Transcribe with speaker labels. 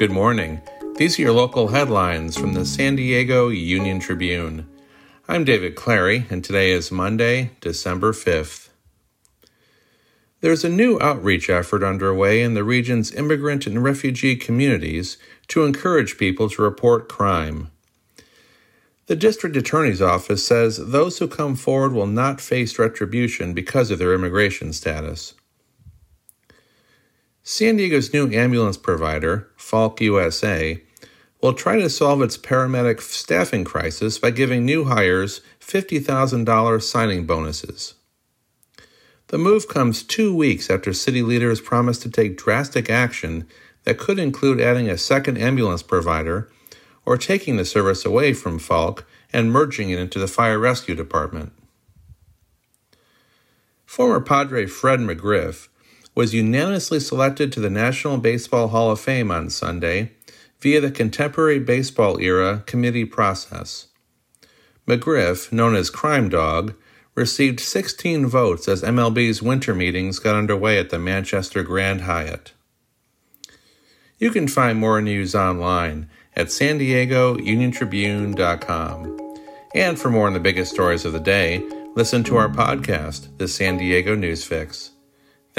Speaker 1: Good morning. These are your local headlines from the San Diego Union Tribune. I'm David Clary, and today is Monday, December 5th. There's a new outreach effort underway in the region's immigrant and refugee communities to encourage people to report crime. The district attorney's office says those who come forward will not face retribution because of their immigration status. San Diego's new ambulance provider, Falck USA, will try to solve its paramedic staffing crisis by giving new hires $50,000 signing bonuses. The move comes two weeks after city leaders promised to take drastic action that could include adding a second ambulance provider or taking the service away from Falck and merging it into the fire rescue department. Former Padre Fred McGriff was unanimously selected to the National Baseball Hall of Fame on Sunday via the Contemporary Baseball Era committee process. McGriff, known as Crime Dog, received 16 votes as MLB's winter meetings got underway at the Manchester Grand Hyatt. You can find more news online at san diego uniontribune.com. And for more on the biggest stories of the day, listen to our podcast, The San Diego News Fix.